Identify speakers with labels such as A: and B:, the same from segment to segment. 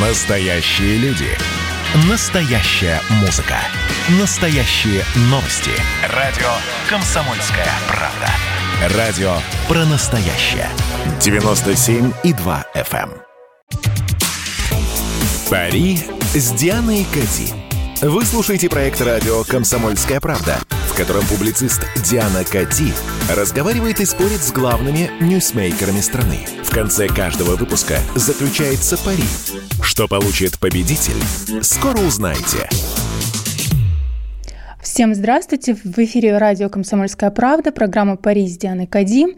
A: Настоящие люди. Настоящая музыка. Настоящие новости. Радио «Комсомольская правда». Радио про настоящее. 97,2 FM. эм. Пари с Дианой Кати. Вы слушаете проект радио «Комсомольская правда», котором публицист Диана Кати разговаривает и спорит с главными ньюсмейкерами страны. В конце каждого выпуска заключается пари. Что получит победитель, скоро узнаете.
B: Всем здравствуйте! В эфире радио «Комсомольская правда», программа «Пари» с Дианой Кади.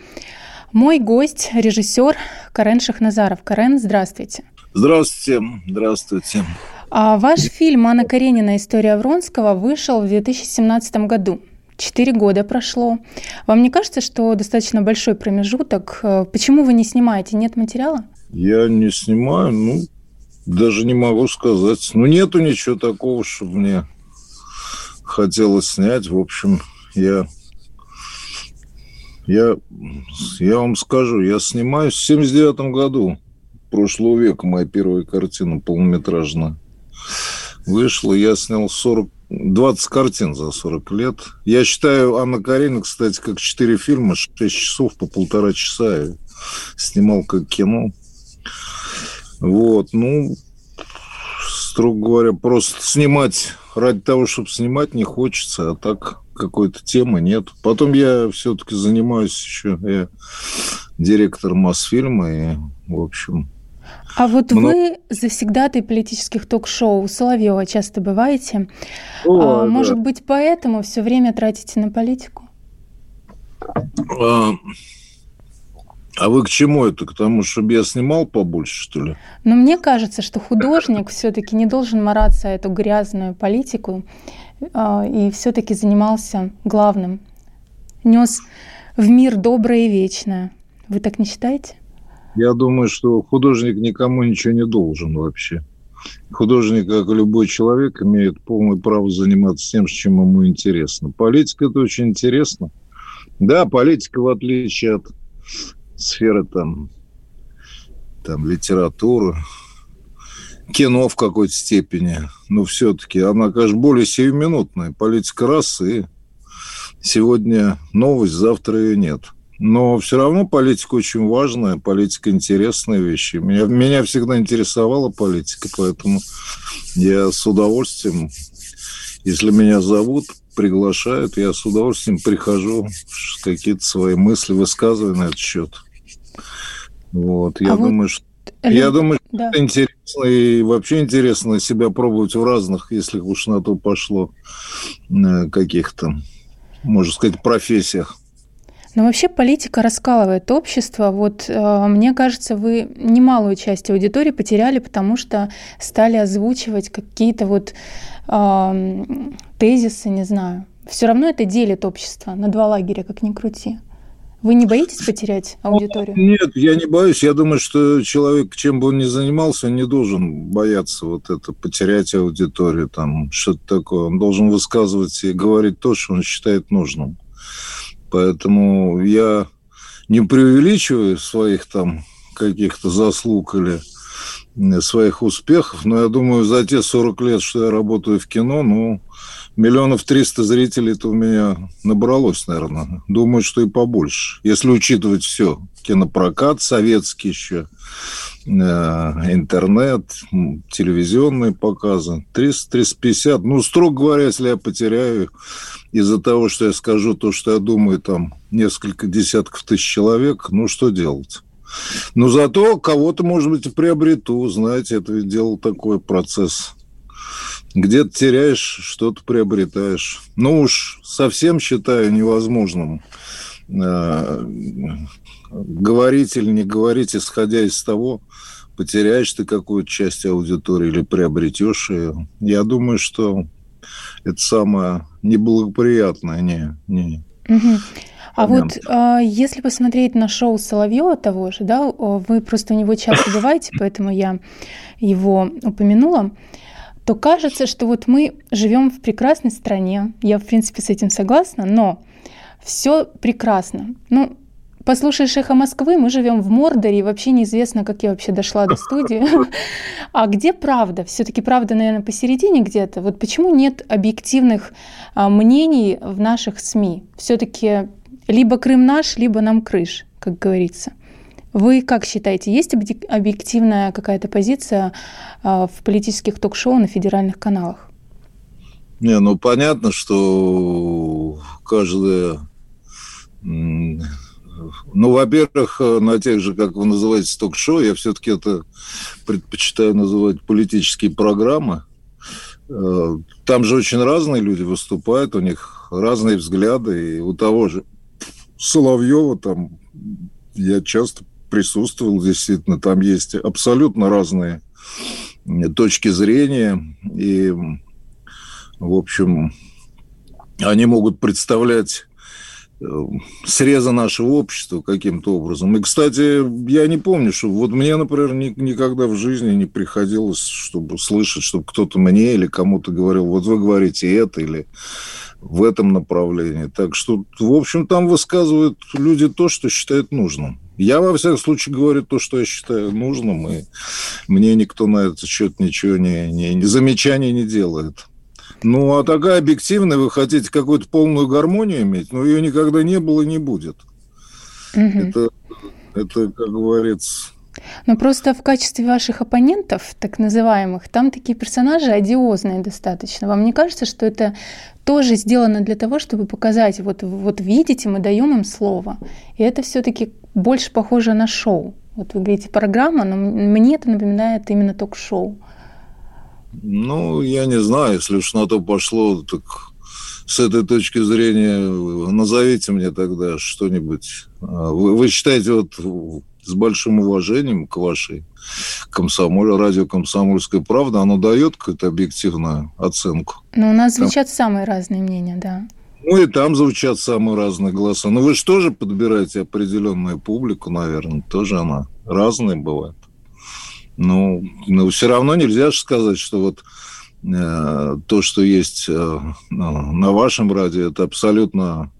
B: Мой гость – режиссер Карен Шахназаров. Карен, здравствуйте.
C: Здравствуйте, здравствуйте.
B: А ваш фильм «Анна Каренина. История Вронского» вышел в 2017 году. Четыре года прошло. Вам не кажется, что достаточно большой промежуток? Э, Почему вы не снимаете? Нет материала?
C: Я не снимаю, ну, даже не могу сказать. Ну, нету ничего такого, чтобы мне хотелось снять. В общем, я... Я, я вам скажу, я снимаюсь в 79 году прошлого века. Моя первая картина полнометражная вышла. Я снял 40, 20 картин за 40 лет. Я считаю Анна Каренина, кстати, как 4 фильма, 6 часов по полтора часа. Я снимал как кино. Вот, ну, строго говоря, просто снимать ради того, чтобы снимать, не хочется, а так какой-то темы нет. Потом я все-таки занимаюсь еще, я директор Мосфильма, и, в общем,
B: А вот
C: Много-
B: вы завсегдатай политических ток-шоу Соловьева часто бываете.
C: О,
B: А,
C: да.
B: Может быть, поэтому все время тратите на политику?
C: А, а вы к чему это? К тому, чтобы я снимал побольше, что ли?
B: Но мне кажется, что художник все-таки не должен мараться эту грязную политику а, и все-таки занимался главным. Нес в мир доброе и вечное. Вы так не считаете?
C: Я думаю, что художник никому ничего не должен вообще. Художник, как и любой человек, имеет полное право заниматься тем, чем ему интересно. Политика – это очень интересно. Да, политика, в отличие от сферы там, там литературы, кино в какой-то степени, но все-таки она, конечно, более сиюминутная. Политика раз, и сегодня новость, завтра ее нет. Но все равно политика очень важная, политика интересная вещь. Меня, меня всегда интересовала политика, поэтому я с удовольствием, если меня зовут, приглашают, я с удовольствием прихожу, какие-то свои мысли высказываю на этот счет. Вот, я
B: А вот
C: думаю, что
B: Лю-
C: я думаю, что
B: Да.
C: это интересно и вообще интересно себя пробовать в разных, если уж на то пошло, каких-то, можно сказать, профессиях.
B: Но вообще политика раскалывает общество. Вот э, мне кажется, вы немалую часть аудитории потеряли, потому что стали озвучивать какие-то вот эм, тезисы, не знаю. Все равно это делит общество на два лагеря, как ни крути. Вы не боитесь потерять аудиторию?
C: Нет, я не боюсь. Я думаю, что человек, чем бы он ни занимался, не должен бояться вот это, потерять аудиторию, там, что-то такое. Он должен высказывать и говорить то, что он считает нужным. Поэтому я не преувеличиваю своих там каких-то заслуг или своих успехов, но я думаю, за те 40 лет, что я работаю в кино, ну, миллионов триста зрителей-то у меня набралось, наверное. Думаю, что и побольше. Если учитывать все. Кинопрокат советский еще, э, интернет, телевизионные показы. 300-350. Ну, строго говоря, если я потеряю из-за того, что я скажу то, что я думаю, там несколько десятков тысяч человек, ну, что делать? Но зато кого-то, может быть, и приобрету. Знаете, это ведь дело такой процесс. Где-то теряешь, что-то приобретаешь. Ну уж совсем считаю невозможным э, говорить или не говорить, исходя из того, потеряешь ты какую-то часть аудитории или приобретешь ее. Я думаю, что это самое неблагоприятное. Не, не.
B: А
C: момент.
B: вот а, если посмотреть на шоу Соловьева того же, да, вы просто у него часто бываете, поэтому я его упомянула, то кажется, что вот мы живем в прекрасной стране. Я, в принципе, с этим согласна, но все прекрасно. Ну, послушаешь «Эхо Москвы», мы живем в Мордоре, и вообще неизвестно, как я вообще дошла до студии. А где правда? Все-таки правда, наверное, посередине где-то. Вот почему нет объективных а, мнений в наших СМИ? Все-таки либо Крым наш, либо нам крыш, как говорится. Вы как считаете, есть объективная какая-то позиция а, в политических ток-шоу на федеральных каналах?
C: Не, ну понятно, что каждая... Ну, во-первых, на тех же, как вы называете, ток-шоу, я все-таки это предпочитаю называть политические программы. Э, там же очень разные люди выступают, у них разные взгляды. И у того же Соловьева там я часто присутствовал, действительно, там есть абсолютно разные точки зрения. И в общем, они могут представлять э, среза нашего общества каким-то образом. И, кстати, я не помню, что вот мне, например, ни, никогда в жизни не приходилось, чтобы слышать, чтобы кто-то мне или кому-то говорил, вот вы говорите это или в этом направлении. Так что, в общем, там высказывают люди то, что считают нужным. Я, во всяком случае, говорю то, что я считаю нужным, и мне никто на этот счет ничего не, не, не замечаний не делает. Ну, а такая объективная, вы хотите какую-то полную гармонию иметь, но ее никогда не было и не будет. Угу. Это, это, как говорится...
B: Но просто в качестве ваших оппонентов, так называемых, там такие персонажи одиозные достаточно. Вам не кажется, что это тоже сделано для того, чтобы показать, вот, вот видите, мы даем им слово. И это все-таки больше похоже на шоу. Вот вы говорите программа, но мне это напоминает именно ток-шоу.
C: Ну, я не знаю, если уж на то пошло, так с этой точки зрения назовите мне тогда что-нибудь. А, вы, вы считаете вот с большим уважением к вашей комсомоль, радио «Комсомольская правда», оно дает какую-то объективную оценку?
B: Ну, у нас звучат там... самые разные мнения, да.
C: Ну и там звучат самые разные голоса. Но вы же тоже подбираете определенную публику, наверное, тоже она разная бывает. Ну, но все равно нельзя же сказать, что вот э, то, что есть э, на вашем радио, это абсолютно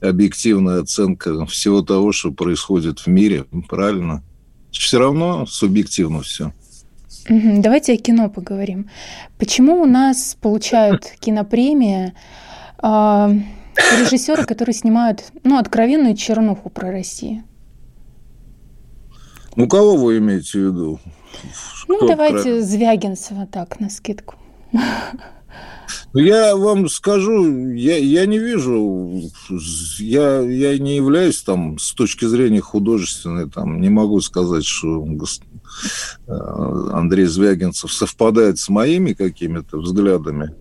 C: объективная оценка всего того, что происходит в мире, правильно? Все равно субъективно все.
B: Давайте о кино поговорим. Почему у нас получают кинопремии э, режиссеры, которые снимают ну, откровенную чернуху про Россию?
C: Ну, кого вы имеете в виду?
B: Ну, Кто давайте про... Звягинцева так, на скидку.
C: Ну, я вам скажу, я, я не вижу, я, я не являюсь там с точки зрения художественной, там, не могу сказать, что Андрей Звягинцев совпадает с моими какими-то взглядами,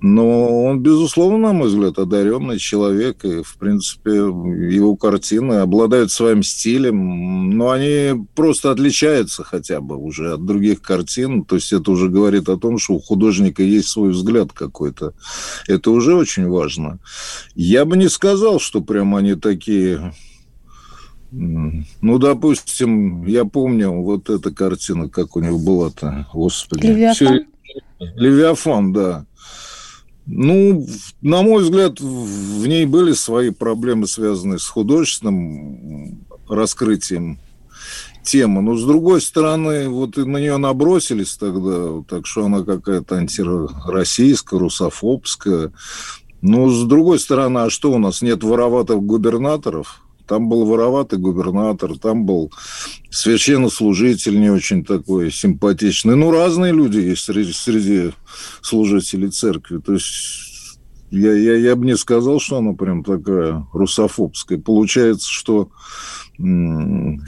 C: но он, безусловно, на мой взгляд, одаренный человек, и, в принципе, его картины обладают своим стилем, но они просто отличаются хотя бы уже от других картин, то есть это уже говорит о том, что у художника есть свой взгляд какой-то. Это уже очень важно. Я бы не сказал, что прям они такие ну, допустим, я помню вот эта картина, как у него была-то, господи.
B: Левиафан? Все...
C: Левиафан, да. Ну, на мой взгляд, в ней были свои проблемы, связанные с художественным раскрытием темы. Но, с другой стороны, вот на нее набросились тогда, так что она какая-то антироссийская, русофобская. Но, с другой стороны, а что у нас, нет вороватых губернаторов? Там был вороватый губернатор, там был священнослужитель не очень такой симпатичный. Ну, разные люди есть среди, среди служителей церкви. То есть я, я, я бы не сказал, что она прям такая русофобская. Получается, что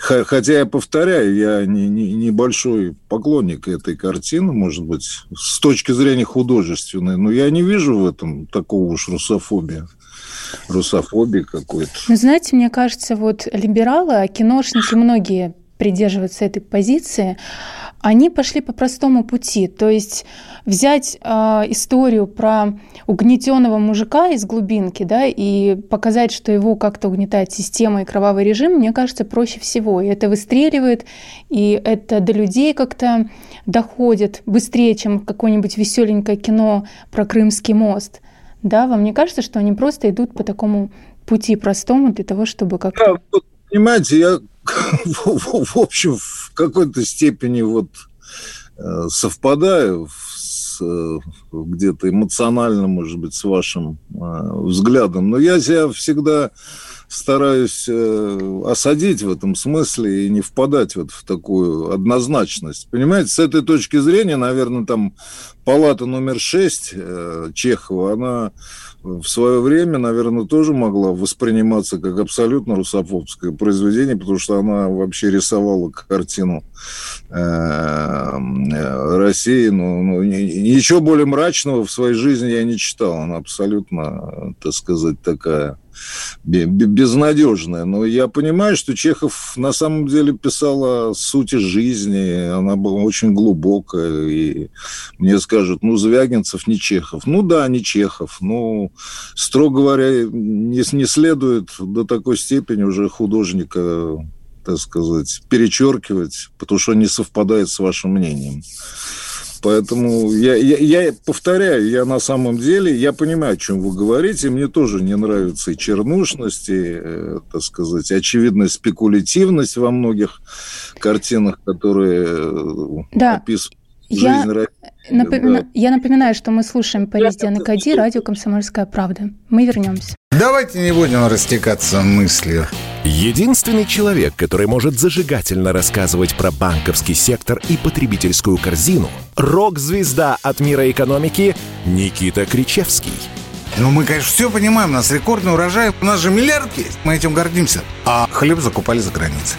C: Хотя я повторяю, я не, не, небольшой поклонник этой картины, может быть, с точки зрения художественной, но я не вижу в этом такого уж русофобия русофобии какой-то.
B: Ну, знаете, мне кажется, вот либералы, а киношники многие придерживаются этой позиции, они пошли по простому пути. То есть взять э, историю про угнетенного мужика из глубинки, да, и показать, что его как-то угнетает система и кровавый режим, мне кажется, проще всего. И это выстреливает, и это до людей как-то доходит быстрее, чем какое-нибудь веселенькое кино про Крымский мост. Да, вам не кажется, что они просто идут по такому пути простому для того, чтобы как-то...
C: Да, Понимаете, я, в общем, в какой-то степени вот э, совпадаю с, э, где-то эмоционально, может быть, с вашим взглядом. Но я себя всегда стараюсь э, осадить в этом смысле и не впадать вот в такую однозначность. Понимаете, с этой точки зрения, наверное, там палата номер шесть э, Чехова, она в свое время, наверное, тоже могла восприниматься как абсолютно русофобское произведение, потому что она вообще рисовала картину э, России. Ну, ну, ничего более мрачного в своей жизни я не читал. Она абсолютно, так сказать, такая безнадежная. Но я понимаю, что Чехов на самом деле писал о сути жизни, она была очень глубокая, и мне скажут, ну, Звягинцев не Чехов. Ну да, не Чехов. Ну, строго говоря, не, не следует до такой степени уже художника так сказать, перечеркивать, потому что не совпадает с вашим мнением. Поэтому я, я, я повторяю, я на самом деле, я понимаю, о чем вы говорите, мне тоже не нравится и чернушность, и, э, так сказать, очевидная спекулятивность во многих картинах, которые э,
B: да. описывают я, напомина... да. я напоминаю, что мы слушаем Париж Дианы Кади, радио «Комсомольская правда». Мы вернемся.
D: Давайте не будем растекаться мыслью.
A: Единственный человек, который может зажигательно рассказывать про банковский сектор и потребительскую корзину – рок-звезда от мира экономики Никита Кричевский.
D: Ну, мы, конечно, все понимаем, у нас рекордный урожай, у нас же миллиард есть, мы этим гордимся. А хлеб закупали за границей.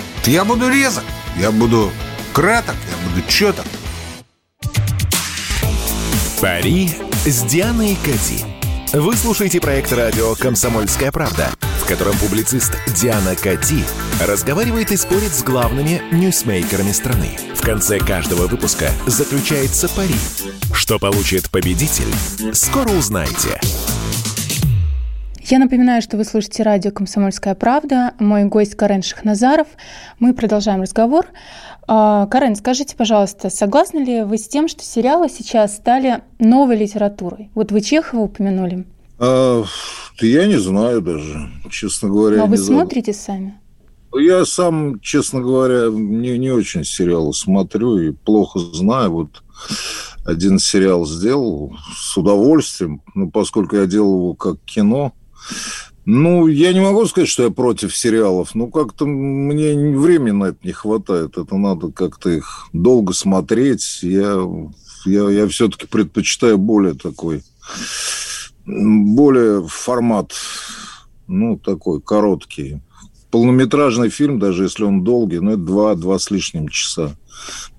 D: Я буду резок, я буду краток, я буду четок.
A: Пари с Дианой Кади. Вы слушаете проект радио «Комсомольская правда», в котором публицист Диана Кади разговаривает и спорит с главными ньюсмейкерами страны. В конце каждого выпуска заключается пари. Что получит победитель, скоро узнаете.
B: Я напоминаю, что вы слушаете радио «Комсомольская правда». Мой гость Карен Шахназаров. Мы продолжаем разговор. А, Карен, скажите, пожалуйста, согласны ли вы с тем, что сериалы сейчас стали новой литературой? Вот вы Чехова упомянули.
C: А, я не знаю даже, честно говоря.
B: Но вы смотрите сами?
C: Я сам, честно говоря, не, не очень сериалы смотрю и плохо знаю. Вот один сериал сделал с удовольствием, ну, поскольку я делал его как кино. Ну, я не могу сказать, что я против сериалов. Ну, как-то мне времени на это не хватает. Это надо как-то их долго смотреть. Я, я, я все-таки предпочитаю более такой, более формат, ну, такой короткий. Полнометражный фильм, даже если он долгий, ну, это два, два с лишним часа.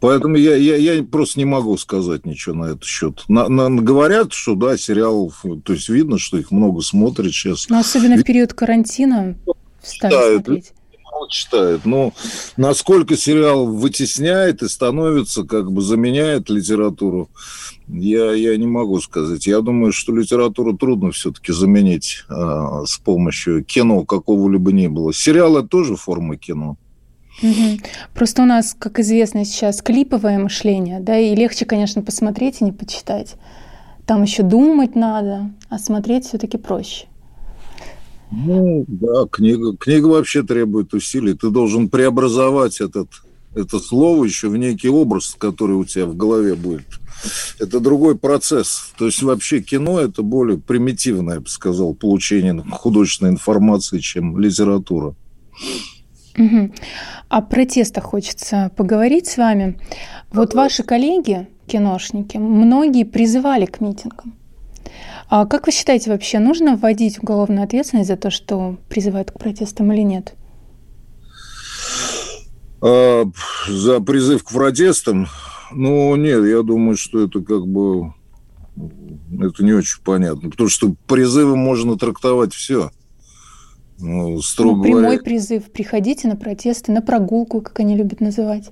C: Поэтому я, я, я просто не могу сказать ничего на этот счет. На, на, говорят, что да, сериалов, то есть видно, что их много смотрят сейчас.
B: Но особенно в период карантина стали читают, смотреть.
C: Читают. Но насколько сериал вытесняет и становится, как бы заменяет литературу, я, я не могу сказать. Я думаю, что литературу трудно все-таки заменить а, с помощью кино какого-либо ни было. Сериалы тоже форма кино.
B: Угу. Просто у нас, как известно сейчас, клиповое мышление, да, и легче, конечно, посмотреть и не почитать. Там еще думать надо, а смотреть все-таки проще.
C: Ну, да, книга, книга вообще требует усилий. Ты должен преобразовать этот, это слово еще в некий образ, который у тебя в голове будет. Это другой процесс. То есть вообще кино – это более примитивное, я бы сказал, получение художественной информации, чем литература.
B: Угу. О протестах хочется поговорить с вами. Вот ваши коллеги, киношники, многие призывали к митингам. А как вы считаете, вообще нужно вводить уголовную ответственность за то, что призывают к протестам или нет?
C: А, за призыв к протестам? Ну, нет, я думаю, что это как бы это не очень понятно. Потому что призывом можно трактовать все.
B: Ну, строго ну, прямой говоря... призыв. Приходите на протесты, на прогулку, как они любят называть.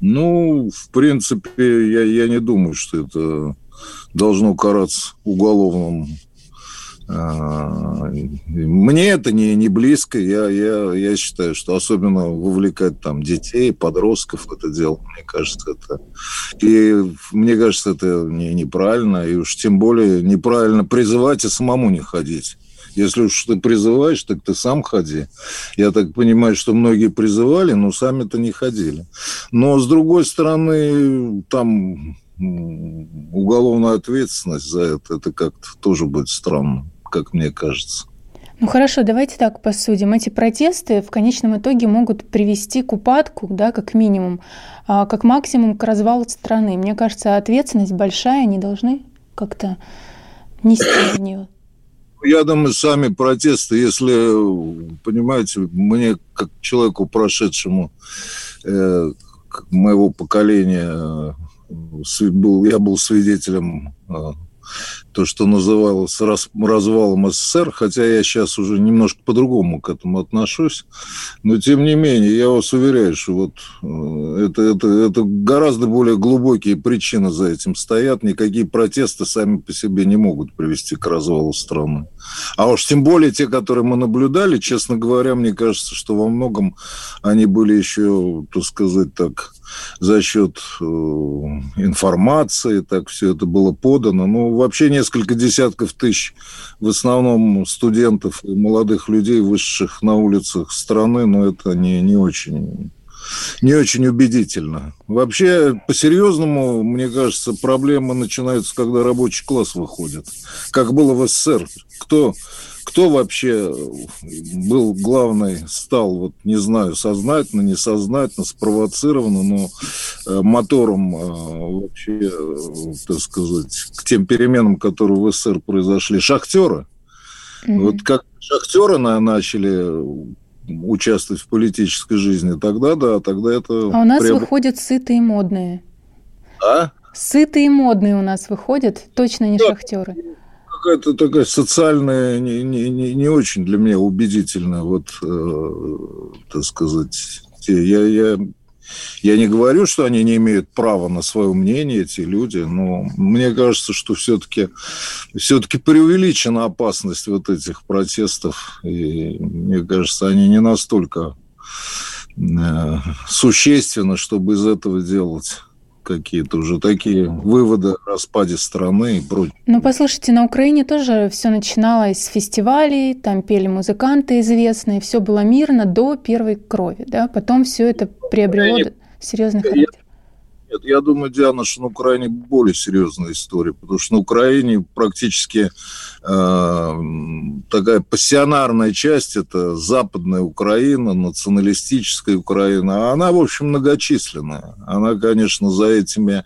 C: Ну, в принципе, я, я не думаю, что это должно караться уголовным а, мне это не, не близко. Я, я, я считаю, что особенно вовлекать там детей, подростков в это дело, мне кажется, это... И мне кажется, это не, неправильно. И уж тем более неправильно призывать и самому не ходить. Если уж ты призываешь, так ты сам ходи. Я так понимаю, что многие призывали, но сами-то не ходили. Но, с другой стороны, там уголовная ответственность за это, это как-то тоже будет странно как мне кажется.
B: Ну хорошо, давайте так посудим. Эти протесты в конечном итоге могут привести к упадку, да, как минимум, а как максимум к развалу страны. Мне кажется, ответственность большая, они должны как-то нести на нее.
C: Я думаю, сами протесты, если, понимаете, мне как человеку, прошедшему э, моего поколения, э, был, я был свидетелем э, то, что называлось раз, развалом СССР, хотя я сейчас уже немножко по-другому к этому отношусь, но тем не менее, я вас уверяю, что вот э, это, это, это гораздо более глубокие причины за этим стоят, никакие протесты сами по себе не могут привести к развалу страны. А уж тем более те, которые мы наблюдали, честно говоря, мне кажется, что во многом они были еще, так сказать, так за счет э, информации, так все это было подано. Ну, вообще несколько десятков тысяч, в основном студентов и молодых людей, высших на улицах страны, но это не, не очень не очень убедительно. Вообще, по-серьезному, мне кажется, проблемы начинаются, когда рабочий класс выходит. Как было в СССР. Кто кто вообще был главный, стал, вот не знаю, сознательно, несознательно, спровоцированно, но э, мотором э, вообще, э, так сказать, к тем переменам, которые в СССР произошли, шахтеры. Mm-hmm. Вот как шахтеры на, начали участвовать в политической жизни, тогда да, тогда это...
B: А у нас приобр... выходят сытые и модные.
C: А?
B: Сытые и модные у нас выходят, точно не да. шахтеры
C: какая-то такая социальная, не, не, не, не очень для меня убедительная, вот, э, так сказать, я, я, я не говорю, что они не имеют права на свое мнение, эти люди, но мне кажется, что все-таки все-таки преувеличена опасность вот этих протестов, и мне кажется, они не настолько э, существенны, чтобы из этого делать какие-то уже такие выводы о распаде страны и прочее.
B: Ну, послушайте, на Украине тоже все начиналось с фестивалей, там пели музыканты известные, все было мирно до первой крови, да, потом все это приобрело серьезный характер.
C: Нет, я думаю, Диана, что на Украине более серьезная история, потому что на Украине практически такая пассионарная часть, это западная Украина, националистическая Украина, она, в общем, многочисленная. Она, конечно, за этими,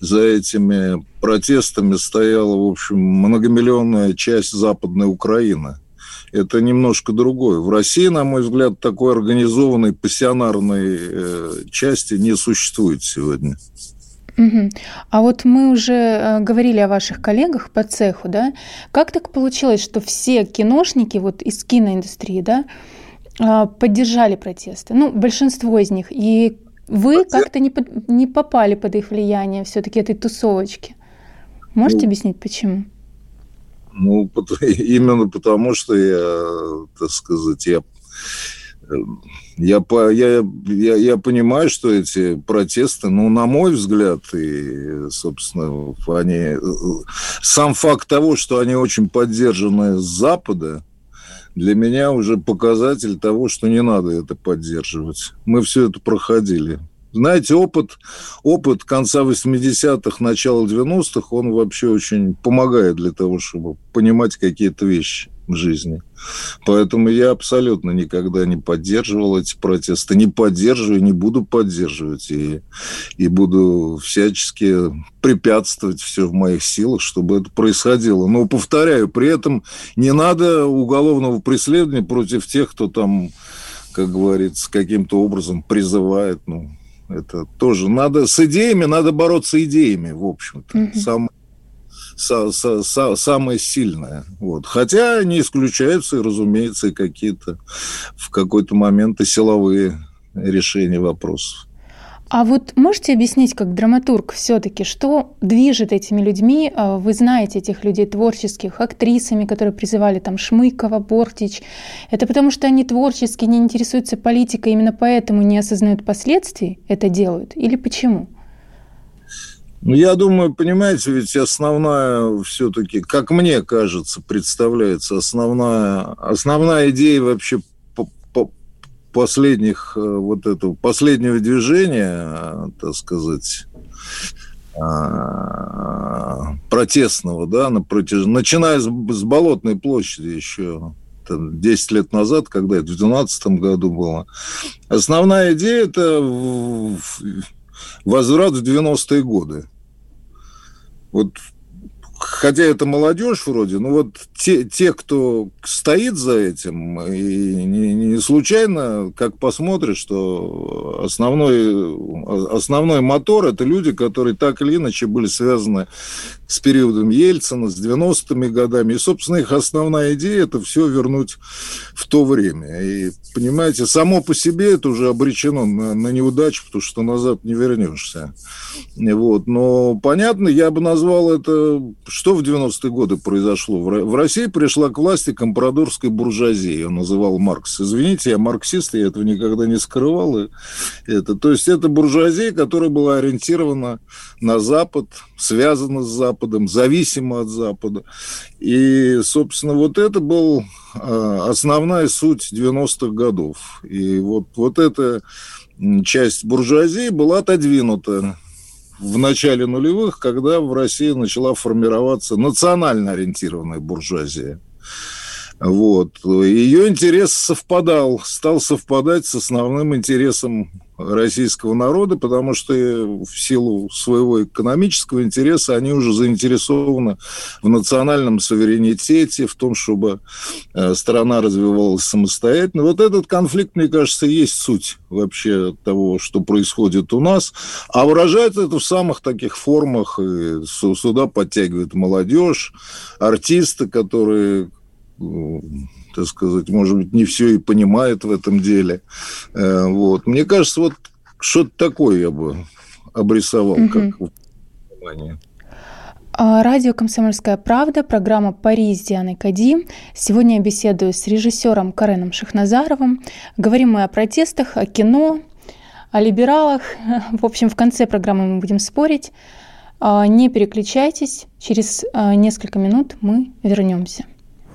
C: за этими протестами стояла, в общем, многомиллионная часть западной Украины это немножко другое. В России, на мой взгляд, такой организованной пассионарной э, части не существует сегодня.
B: Угу. А вот мы уже э, говорили о ваших коллегах по цеху, да? Как так получилось, что все киношники вот из киноиндустрии, да, э, поддержали протесты? Ну, большинство из них. И вы как-то не, под, не попали под их влияние все-таки этой тусовочки. Можете ну, объяснить, почему?
C: Ну, именно потому, что я, так сказать, я я, я, я, я понимаю, что эти протесты, ну, на мой взгляд, и, собственно, они, сам факт того, что они очень поддержаны с Запада, для меня уже показатель того, что не надо это поддерживать. Мы все это проходили. Знаете, опыт, опыт конца 80-х, начала 90-х, он вообще очень помогает для того, чтобы понимать какие-то вещи жизни. Поэтому я абсолютно никогда не поддерживал эти протесты, не поддерживаю, не буду поддерживать. И, и буду всячески препятствовать все в моих силах, чтобы это происходило. Но, повторяю, при этом не надо уголовного преследования против тех, кто там, как говорится, каким-то образом призывает, ну, это тоже надо с идеями, надо бороться идеями, в общем-то. Mm-hmm. Сам, со, со, со, самое сильное. Вот. Хотя не исключаются, разумеется, какие-то в какой-то момент и силовые решения вопросов.
B: А вот можете объяснить, как драматург, все-таки, что движет этими людьми? А, вы знаете этих людей творческих, актрисами, которые призывали там Шмыкова, Бортич. Это потому, что они творчески не интересуются политикой, именно поэтому не осознают последствий это делают? Или почему?
C: Ну, я думаю, понимаете, ведь основная все-таки, как мне кажется, представляется, основная, основная идея вообще последних э, вот этого последнего движения, так сказать, а, протестного, да, на протяж... начиная с, с Болотной площади еще там, 10 лет назад, когда это в 2012 году было. Основная идея – это возврат в 90-е годы. Вот хотя это молодежь вроде, но вот те, те кто стоит за этим, и не, не случайно, как посмотришь, что основной, основной мотор – это люди, которые так или иначе были связаны с периодом Ельцина, с 90-ми годами. И, собственно, их основная идея – это все вернуть в то время. И, понимаете, само по себе это уже обречено на, на неудачу, потому что назад не вернешься. Вот. Но, понятно, я бы назвал это что в 90-е годы произошло? В России пришла к власти компрадорская буржуазия, ее называл Маркс. Извините, я марксист, я этого никогда не скрывал. И это, то есть это буржуазия, которая была ориентирована на Запад, связана с Западом, зависима от Запада. И, собственно, вот это был а, основная суть 90-х годов. И вот, вот эта часть буржуазии была отодвинута в начале нулевых, когда в России начала формироваться национально ориентированная буржуазия. Вот. Ее интерес совпадал, стал совпадать с основным интересом российского народа, потому что в силу своего экономического интереса они уже заинтересованы в национальном суверенитете, в том, чтобы э, страна развивалась самостоятельно. Вот этот конфликт, мне кажется, есть суть вообще того, что происходит у нас, а выражается это в самых таких формах. И сюда подтягивает молодежь, артисты, которые так сказать, может быть, не все и понимает в этом деле. Э, вот. Мне кажется, вот что-то такое я бы обрисовал, угу. как
B: внимание. А, радио «Комсомольская правда», программа «Пари» с Дианой Кади. Сегодня я беседую с режиссером Кареном Шахназаровым. Говорим мы о протестах, о кино, о либералах. В общем, в конце программы мы будем спорить. А, не переключайтесь, через а, несколько минут мы вернемся.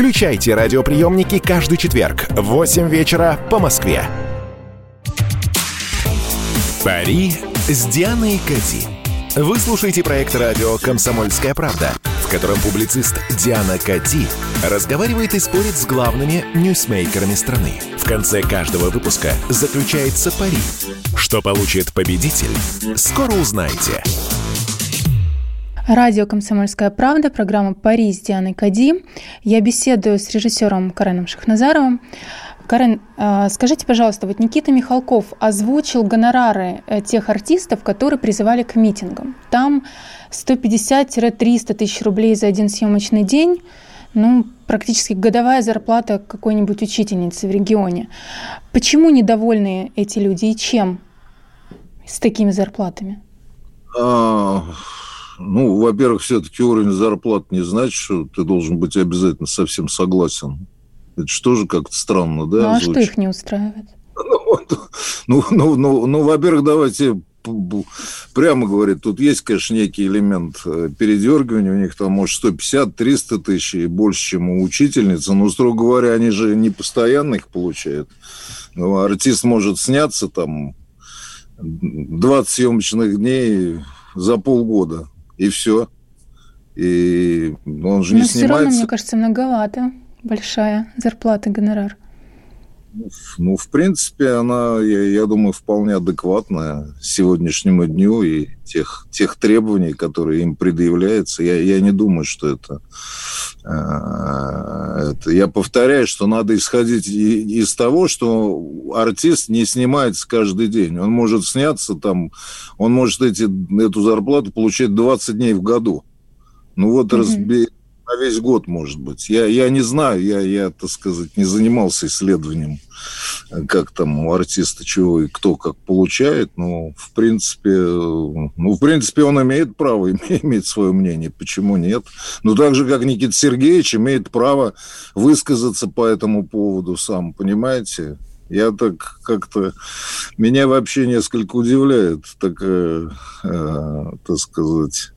A: Включайте радиоприемники каждый четверг в 8 вечера по Москве. Пари с Дианой Кати. Вы слушаете проект радио «Комсомольская правда», в котором публицист Диана Кати разговаривает и спорит с главными ньюсмейкерами страны. В конце каждого выпуска заключается пари. Что получит победитель, скоро узнаете.
B: Радио «Комсомольская правда», программа «Пари» с Дианой Кади. Я беседую с режиссером Кареном Шахназаровым. Карен, а, скажите, пожалуйста, вот Никита Михалков озвучил гонорары э, тех артистов, которые призывали к митингам. Там 150-300 тысяч рублей за один съемочный день, ну, практически годовая зарплата какой-нибудь учительницы в регионе. Почему недовольны эти люди и чем с такими зарплатами?
C: Ну, во-первых, все-таки уровень зарплат не значит, что ты должен быть обязательно совсем согласен. Это что же как-то странно, да?
B: Ну, а звучит? что их не устраивает?
C: Ну, ну, ну, ну, ну во-первых, давайте прямо говорит, тут есть, конечно, некий элемент э, передергивания, у них там, может, 150-300 тысяч и больше, чем у учительницы, но, строго говоря, они же не постоянно их получают. Ну, артист может сняться там 20 съемочных дней за полгода, и все. И он же но не снимается. все равно,
B: мне кажется, многовато. Большая зарплата, гонорар.
C: Ну, в принципе, она, я, я думаю, вполне адекватная сегодняшнему дню и тех, тех требований, которые им предъявляются. Я, я не думаю, что это, э, это... Я повторяю, что надо исходить из того, что артист не снимается каждый день. Он может сняться там, он может эти, эту зарплату получать 20 дней в году. Ну вот mm-hmm. разбей на весь год, может быть. Я, я не знаю, я, я, так сказать, не занимался исследованием, как там у артиста чего и кто как получает, но в принципе, ну, в принципе, он имеет право иметь свое мнение, почему нет? Ну, так же, как Никита Сергеевич имеет право высказаться по этому поводу сам, понимаете? Я так как-то... Меня вообще несколько удивляет такая, э, так сказать,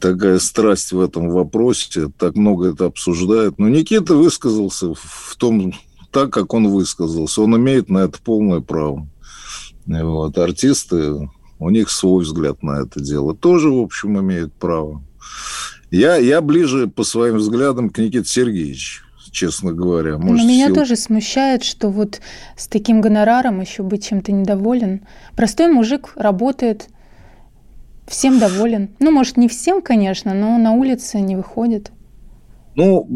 C: такая страсть в этом вопросе, так много это обсуждают. Но Никита высказался в том, так, как он высказался. Он имеет на это полное право. Вот. Артисты, у них свой взгляд на это дело. Тоже, в общем, имеют право. Я, я ближе по своим взглядам к Никите Сергеевичу честно говоря.
B: Может, Но меня сил... тоже смущает, что вот с таким гонораром еще быть чем-то недоволен. Простой мужик работает, Всем доволен. Ну, может, не всем, конечно, но на улице не выходит.
C: Ну,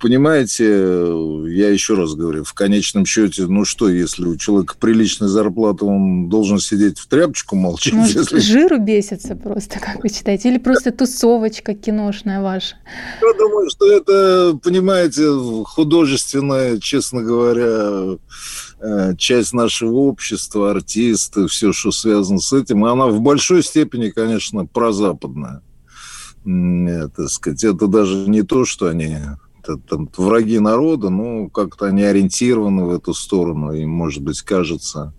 C: понимаете, я еще раз говорю, в конечном счете, ну что, если у человека приличная зарплата, он должен сидеть в тряпочку молчать?
B: Может,
C: если...
B: жиру бесится просто, как вы считаете? Или просто тусовочка киношная ваша?
C: Я думаю, что это, понимаете, художественная, честно говоря, часть нашего общества, артисты, все, что связано с этим, она в большой степени, конечно, прозападная. Это, сказать, это даже не то, что они это, там, враги народа, но как-то они ориентированы в эту сторону, и, может быть, кажется,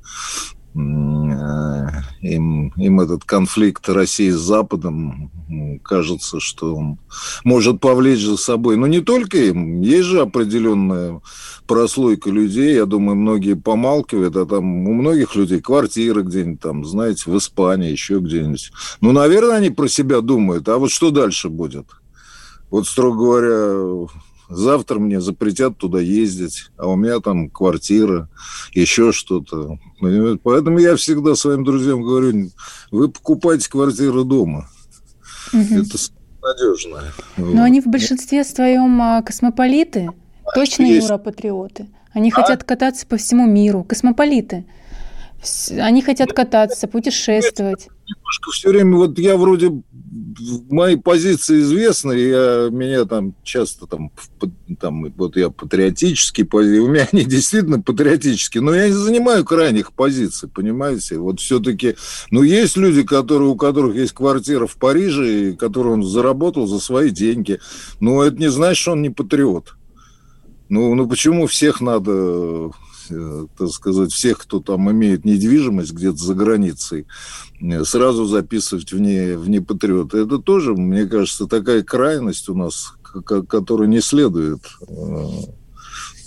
C: Э, им, им этот конфликт России с Западом кажется, что он может повлечь за собой. Но не только им. Есть же определенная прослойка людей. Я думаю, многие помалкивают, а там у многих людей квартиры где-нибудь там, знаете, в Испании, еще где-нибудь. Ну, наверное, они про себя думают. А вот что дальше будет? Вот, строго говоря, завтра мне запретят туда ездить, а у меня там квартира, еще что-то. Поэтому я всегда своим друзьям говорю, вы покупайте квартиру дома. Угу. Это надежно.
B: Но вот. они в большинстве своем а, космополиты, а точно юропатриоты. Они а? хотят кататься по всему миру, космополиты. Они хотят кататься, путешествовать.
C: Немножко все время, вот я вроде мои позиции известны, я, меня там часто там, там вот я патриотический, у меня они действительно патриотические, но я не занимаю крайних позиций, понимаете? Вот все-таки, ну, есть люди, которые, у которых есть квартира в Париже, которую он заработал за свои деньги, но это не значит, что он не патриот. Ну, ну почему всех надо так сказать, всех, кто там имеет недвижимость где-то за границей, э, сразу записывать вне, вне патриота. Это тоже, мне кажется, такая крайность у нас, которую не следует э,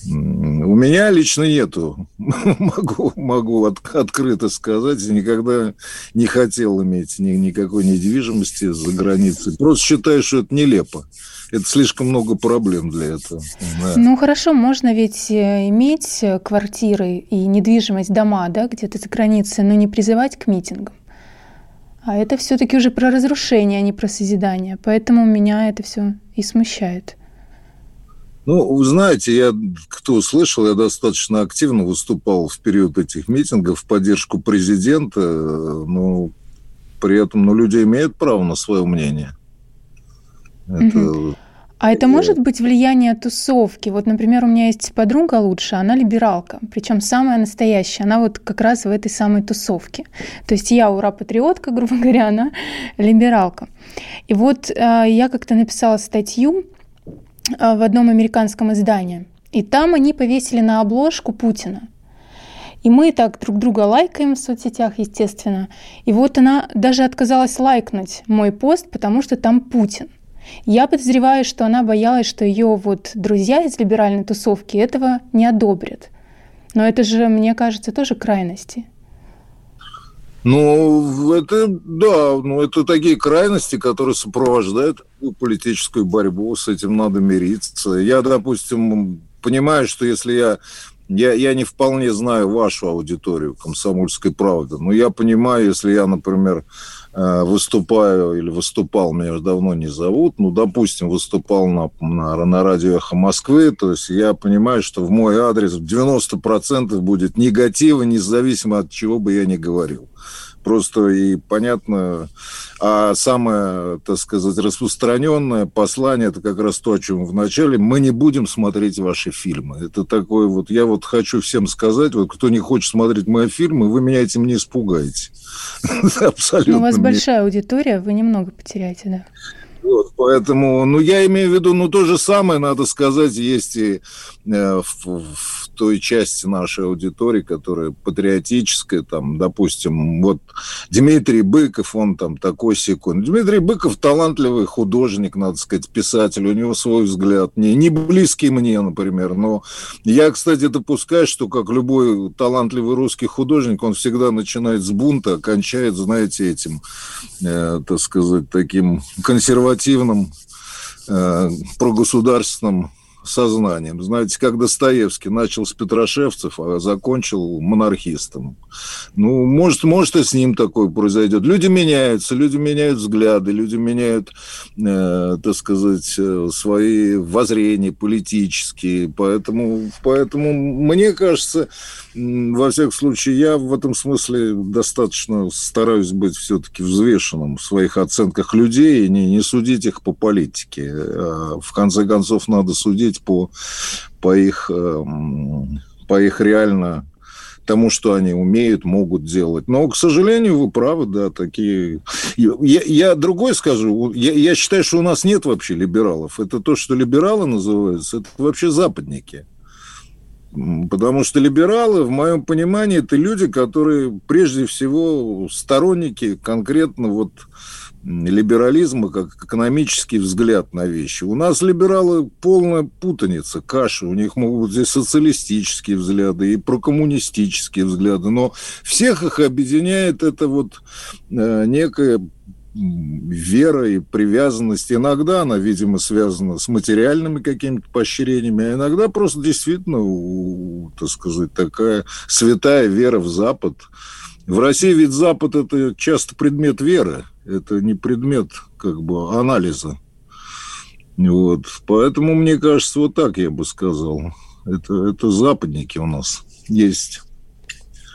C: у меня лично нету. могу могу от, открыто сказать. Никогда не хотел иметь ни, никакой недвижимости за границей. Просто считаю, что это нелепо. Это слишком много проблем для этого.
B: Да. Ну хорошо, можно ведь э, иметь квартиры и недвижимость, дома, да, где-то за границей, но не призывать к митингам. А это все-таки уже про разрушение, а не про созидание. Поэтому меня это все и смущает.
C: Ну, вы знаете, я, кто слышал, я достаточно активно выступал в период этих митингов в поддержку президента, но при этом ну, люди имеют право на свое мнение.
B: Это... А это может быть влияние тусовки? Вот, например, у меня есть подруга лучше, она либералка, причем самая настоящая. Она вот как раз в этой самой тусовке. То есть я ура-патриотка, грубо говоря, она либералка. И вот э, я как-то написала статью в одном американском издании, и там они повесили на обложку Путина. И мы так друг друга лайкаем в соцсетях, естественно. И вот она даже отказалась лайкнуть мой пост, потому что там Путин. Я подозреваю, что она боялась, что ее вот друзья из либеральной тусовки этого не одобрят. Но это же, мне кажется, тоже крайности.
C: Ну, это, да, ну, это такие крайности, которые сопровождают политическую борьбу, с этим надо мириться. Я, допустим, понимаю, что если я я, я не вполне знаю вашу аудиторию комсомольской правды, но я понимаю, если я, например, Э, выступаю или выступал, меня уже давно не зовут, ну, допустим, выступал на, на, на радио «Эхо Москвы», то есть я понимаю, что в мой адрес 90% будет негатива, независимо от чего бы я ни говорил. Просто и понятно, а самое, так сказать, распространенное послание, это как раз то, о чем в начале, мы не будем смотреть ваши фильмы. Это такое вот, я вот хочу всем сказать, вот кто не хочет смотреть мои фильмы, вы меня этим не испугаете.
B: Абсолютно. Но у вас большая аудитория, вы немного потеряете, да?
C: Вот, поэтому, ну, я имею в виду, ну, то же самое, надо сказать, есть и э, в, в той части нашей аудитории, которая патриотическая, там, допустим, вот Дмитрий Быков, он там такой секунд. Дмитрий Быков талантливый художник, надо сказать, писатель, у него свой взгляд, не, не близкий мне, например, но я, кстати, допускаю, что как любой талантливый русский художник, он всегда начинает с бунта, окончает, знаете, этим, э, так сказать, таким консервативным э, прогосударственным сознанием. Знаете, как Достоевский начал с Петрошевцев, а закончил монархистом. Ну, может, может и с ним такое произойдет. Люди меняются, люди меняют взгляды, люди меняют, э, так сказать, э, свои воззрения политические. Поэтому, поэтому мне кажется, во всяком случае, я в этом смысле достаточно стараюсь быть все-таки взвешенным в своих оценках людей и не, не судить их по политике. А в конце концов, надо судить по, по, их, эм, по их реально тому, что они умеют, могут делать. Но, к сожалению, вы правы, да, такие... Я, я другой скажу, я, я считаю, что у нас нет вообще либералов. Это то, что либералы называются, это вообще западники. Потому что либералы, в моем понимании, это люди, которые прежде всего сторонники конкретно вот либерализма как экономический взгляд на вещи. У нас либералы полная путаница, каша. У них могут здесь социалистические взгляды и прокоммунистические взгляды. Но всех их объединяет это вот э, некая вера и привязанность. Иногда она, видимо, связана с материальными какими-то поощрениями, а иногда просто действительно, так сказать, такая святая вера в Запад. В России ведь Запад – это часто предмет веры, это не предмет как бы анализа. Вот. Поэтому, мне кажется, вот так я бы сказал. Это, это западники у нас есть.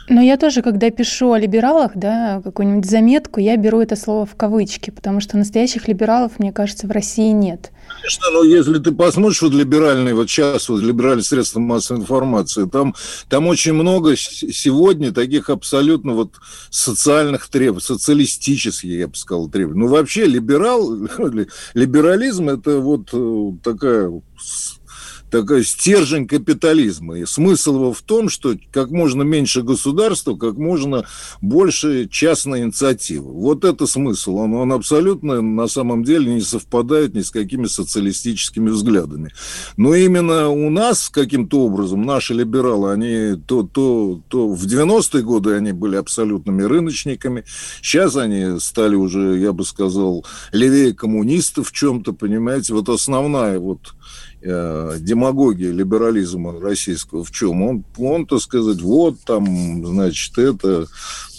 B: Но я тоже, когда пишу о либералах, да, какую-нибудь заметку, я беру это слово в кавычки, потому что настоящих либералов, мне кажется, в России нет.
C: Конечно, но если ты посмотришь вот либеральные, вот сейчас вот либеральные средства массовой информации, там, там очень много сегодня таких абсолютно вот социальных требований, социалистических, я бы сказал, требований. Ну, вообще либерал, либерализм – это вот э, такая такой стержень капитализма. И смысл его в том, что как можно меньше государства, как можно больше частной инициативы. Вот это смысл. Он, он абсолютно на самом деле не совпадает ни с какими социалистическими взглядами. Но именно у нас каким-то образом, наши либералы, они то, то, то в 90-е годы они были абсолютными рыночниками, сейчас они стали уже, я бы сказал, левее коммунистов в чем-то, понимаете. Вот основная вот Э, демагогия либерализма российского в чем? Он, он, так сказать, вот там, значит, это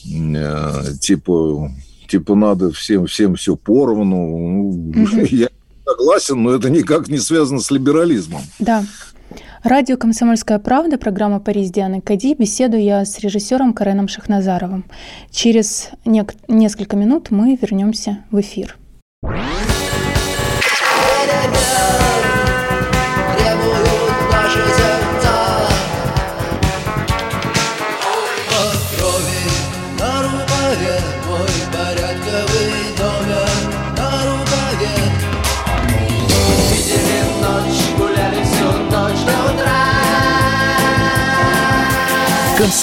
C: э, типа, типа надо всем, всем все поровну. Я согласен, но это никак не связано с либерализмом.
B: Да. Радио «Комсомольская правда», программа «Париж» Дианы Кади. Беседую я с режиссером Кареном Шахназаровым. Через нек- несколько минут мы вернемся в эфир.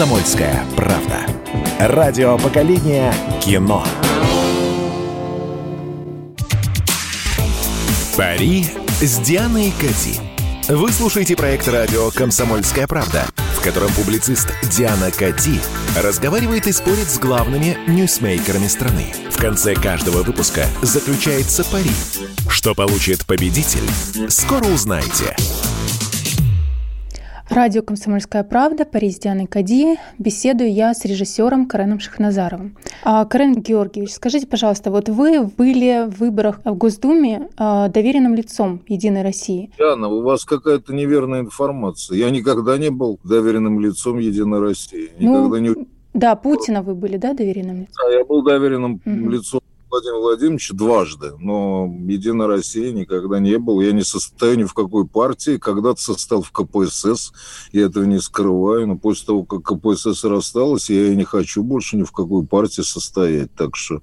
A: «Комсомольская правда». Радио поколения кино. Пари с Дианой Кати. Вы слушаете проект радио «Комсомольская правда», в котором публицист Диана Кати разговаривает и спорит с главными ньюсмейкерами страны. В конце каждого выпуска заключается пари. Что получит победитель, скоро узнаете.
B: Радио «Комсомольская правда», Париж Дианы Кади. Беседую я с режиссером Кареном Шахназаровым. А, Карен Георгиевич, скажите, пожалуйста, вот вы были в выборах в Госдуме а, доверенным лицом «Единой России».
C: Диана, у вас какая-то неверная информация. Я никогда не был доверенным лицом «Единой России».
B: Ну, никогда не... Да, Путина вы были, да, доверенным лицом?
C: Да, я был доверенным угу. лицом Владимир Владимирович дважды, но Единой России никогда не был. Я не состою ни в какой партии. Когда-то состоял в КПСС, я этого не скрываю. Но после того, как КПСС рассталась, я и не хочу больше ни в какой партии состоять. Так что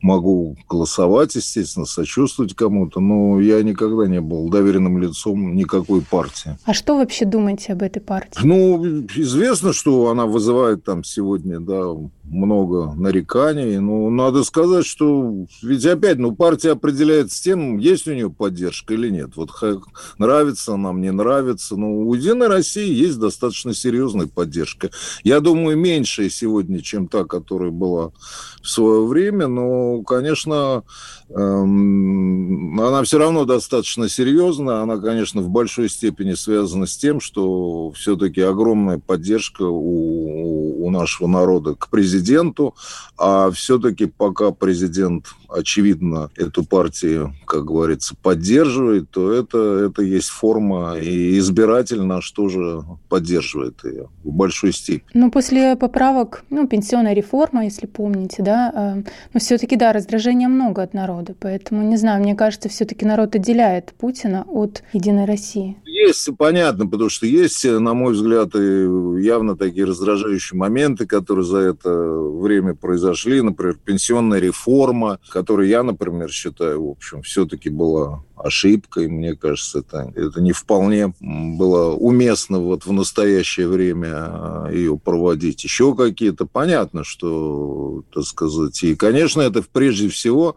C: могу голосовать, естественно, сочувствовать кому-то, но я никогда не был доверенным лицом никакой партии.
B: А что вообще думаете об этой партии?
C: Ну, известно, что она вызывает там сегодня, да, много нареканий. Но надо сказать, что ведь опять, ну, партия определяется тем, есть у нее поддержка или нет. Вот нравится нам, не нравится. Но у Единой России есть достаточно серьезная поддержка. Я думаю, меньшая сегодня, чем та, которая была в свое время. Но, конечно, эм, она все равно достаточно серьезная. Она, конечно, в большой степени связана с тем, что все-таки огромная поддержка у, у нашего народа к президенту а все-таки пока президент, очевидно, эту партию, как говорится, поддерживает, то это, это есть форма, и избиратель наш тоже поддерживает ее в большой степени.
B: Но после поправок, ну, пенсионная реформа, если помните, да, э, но все-таки, да, раздражения много от народа, поэтому, не знаю, мне кажется, все-таки народ отделяет Путина от Единой России.
C: Есть, понятно, потому что есть, на мой взгляд, и явно такие раздражающие моменты, которые за это время произошли, например, пенсионная реформа, которую я, например, считаю, в общем, все-таки была ошибкой. Мне кажется, это, это не вполне было уместно вот в настоящее время а, ее проводить. Еще какие-то, понятно, что, так сказать, и, конечно, это прежде всего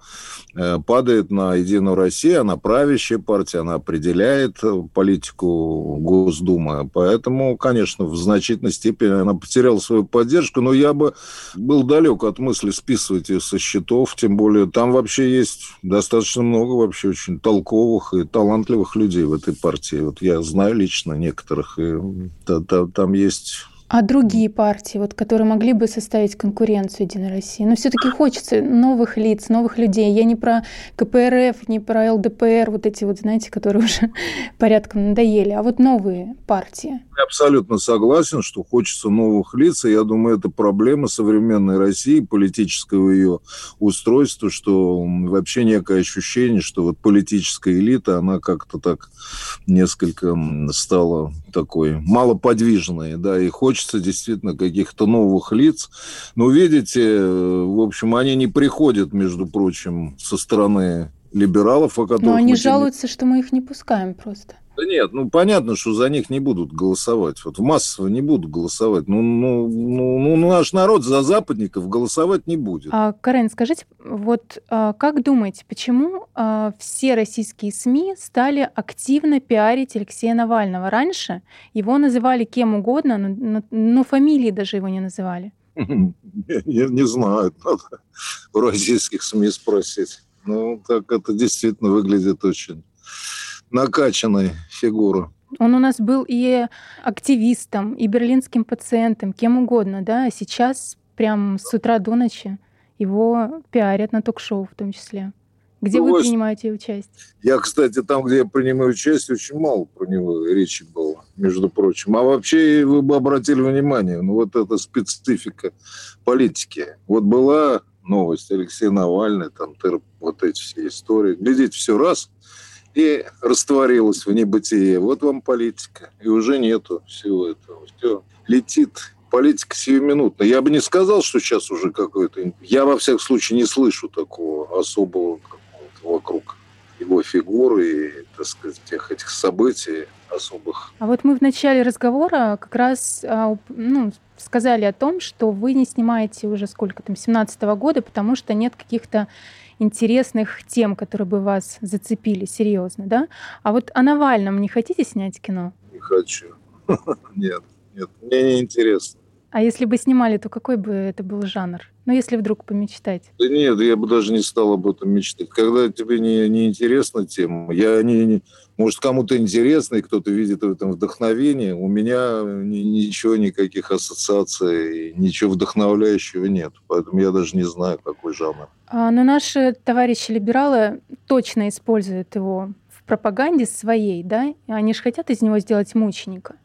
C: э, падает на Единую Россию, она правящая партия, она определяет политику Госдумы, поэтому, конечно, в значительной степени она потеряла свою поддержку, но я бы был далек от мысли списывать ее со счетов, тем более там вообще есть достаточно много вообще очень толковых толковых и талантливых людей в этой партии. Вот я знаю лично некоторых, и там есть
B: а другие партии, вот, которые могли бы составить конкуренцию Единой России? Но все-таки хочется новых лиц, новых людей. Я не про КПРФ, не про ЛДПР, вот эти вот, знаете, которые уже порядком надоели, а вот новые партии.
C: Я абсолютно согласен, что хочется новых лиц, и я думаю, это проблема современной России, политического ее устройства, что вообще некое ощущение, что вот политическая элита, она как-то так несколько стала такой малоподвижной, да, и хочется хочется действительно каких-то новых лиц. Но видите, э, в общем, они не приходят, между прочим, со стороны либералов, о которых...
B: Но они жалуются, что мы их не пускаем просто.
C: Да нет, ну понятно, что за них не будут голосовать. Вот массово не будут голосовать. Ну, ну, ну, ну наш народ за западников голосовать не будет.
B: А, Карен, скажите, вот а, как думаете, почему а, все российские СМИ стали активно пиарить Алексея Навального? Раньше его называли кем угодно, но, но, но фамилии даже его не называли.
C: Не знаю, надо у российских СМИ спросить. Ну, так это действительно выглядит очень накачанной фигуры.
B: Он у нас был и активистом, и берлинским пациентом, кем угодно, да, а сейчас прям с утра до ночи его пиарят на ток-шоу в том числе. Где ну, вы принимаете участие?
C: Я, кстати, там, где я принимаю участие, очень мало про него речи было, между прочим. А вообще, вы бы обратили внимание, ну вот эта специфика политики. Вот была новость Алексей Навальный, там вот эти все истории. Глядите, все раз, и растворилась в небытие. Вот вам политика. И уже нету всего этого. Все летит. Политика сиюминутная. Я бы не сказал, что сейчас уже какой-то... Я, во всяком случае, не слышу такого особого какого-то вокруг его фигуры и, так сказать, тех этих событий особых.
B: А вот мы в начале разговора как раз а, ну, сказали о том, что вы не снимаете уже сколько там, 17 -го года, потому что нет каких-то интересных тем, которые бы вас зацепили серьезно, да? А вот о Навальном не хотите снять кино?
C: Не хочу. Нет, нет, мне не интересно.
B: А если бы снимали, то какой бы это был жанр? Ну, если вдруг помечтать.
C: Да нет, я бы даже не стал об этом мечтать. Когда тебе не, не интересна тема, я не, не может, кому-то интересно, и кто-то видит в этом вдохновение. У меня ни, ничего, никаких ассоциаций, ничего вдохновляющего нет. Поэтому я даже не знаю, какой жанр.
B: А, но наши товарищи-либералы точно используют его в пропаганде своей, да? Они же хотят из него сделать мученика.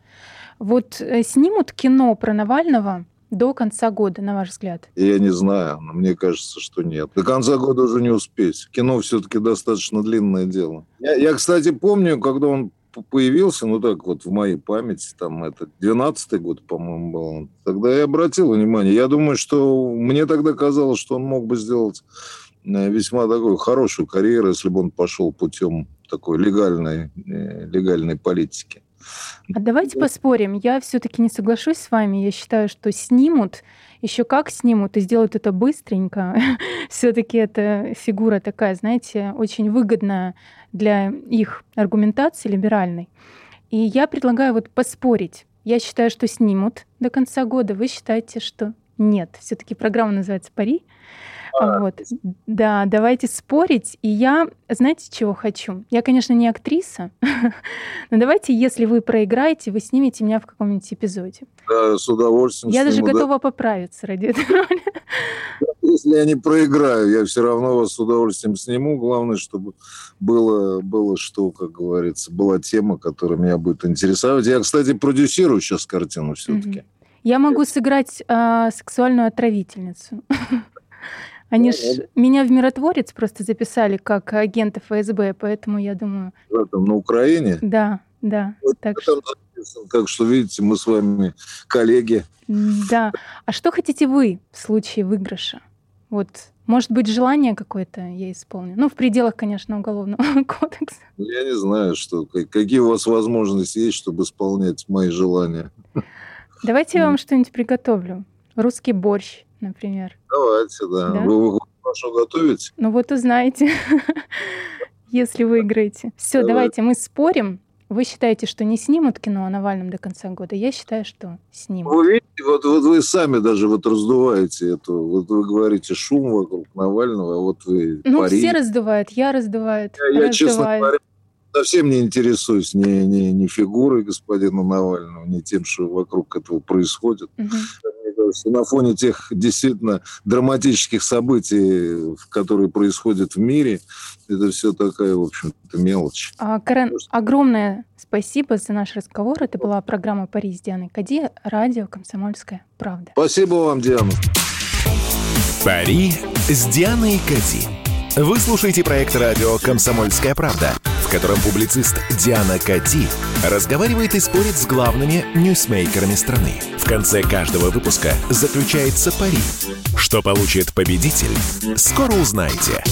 B: Вот э, снимут кино про Навального до конца года, на ваш взгляд?
C: Я не знаю, но мне кажется, что нет. До конца года уже не успеть. Кино все-таки достаточно длинное дело. Я, я, кстати, помню, когда он появился, ну так вот в моей памяти, там это 12-й год, по-моему, был. Тогда я обратил внимание. Я думаю, что мне тогда казалось, что он мог бы сделать э, весьма такую хорошую карьеру, если бы он пошел путем такой легальной, э, легальной политики.
B: А давайте поспорим. Я все-таки не соглашусь с вами. Я считаю, что снимут, еще как снимут и сделают это быстренько. все-таки эта фигура такая, знаете, очень выгодная для их аргументации либеральной. И я предлагаю вот поспорить. Я считаю, что снимут до конца года. Вы считаете, что нет. Все-таки программа называется «Пари». А, вот. Да, давайте спорить. И я, знаете, чего хочу? Я, конечно, не актриса, но давайте, если вы проиграете, вы снимете меня в каком-нибудь эпизоде.
C: Да, с удовольствием.
B: Я сниму, даже готова да. поправиться ради этого.
C: Если я не проиграю, я все равно вас с удовольствием сниму. Главное, чтобы было, было что, как говорится, была тема, которая меня будет интересовать. Я, кстати, продюсирую сейчас картину все-таки.
B: Я могу сыграть э, сексуальную отравительницу. Они ж меня в миротворец просто записали как агента ФСБ, поэтому я думаю...
C: На Украине?
B: Да, да.
C: Вот так, что... так что, видите, мы с вами коллеги.
B: Да. А что хотите вы в случае выигрыша? Вот, может быть, желание какое-то я исполню. Ну, в пределах, конечно, уголовного кодекса.
C: Я не знаю, что, какие у вас возможности есть, чтобы исполнять мои желания.
B: Давайте я вам что-нибудь приготовлю. Русский борщ например.
C: Давайте, да. да? Вы, вы хорошо готовите?
B: Ну вот узнаете, если выиграете. Все, давайте мы спорим. Вы считаете, что не снимут кино о Навальном до конца года? Я считаю, что снимут.
C: Вы видите, вот, вот вы сами даже вот раздуваете эту, вот вы говорите шум вокруг Навального, а вот вы
B: Ну, пари. все раздувают, я раздуваю.
C: Я, я честно говоря, совсем не интересуюсь ни, ни, ни фигурой господина Навального, ни тем, что вокруг этого происходит. Угу что на фоне тех действительно драматических событий, которые происходят в мире, это все такая, в общем-то, мелочь.
B: А, Карен, огромное спасибо за наш разговор. Это была программа «Пари» с Дианой Кади, радио «Комсомольская правда».
C: Спасибо вам, Диана.
A: «Пари» с Дианой Кади. Вы слушаете проект радио «Комсомольская правда», в котором публицист Диана Кати разговаривает и спорит с главными ньюсмейкерами страны. В конце каждого выпуска заключается пари. Что получит победитель, скоро узнаете.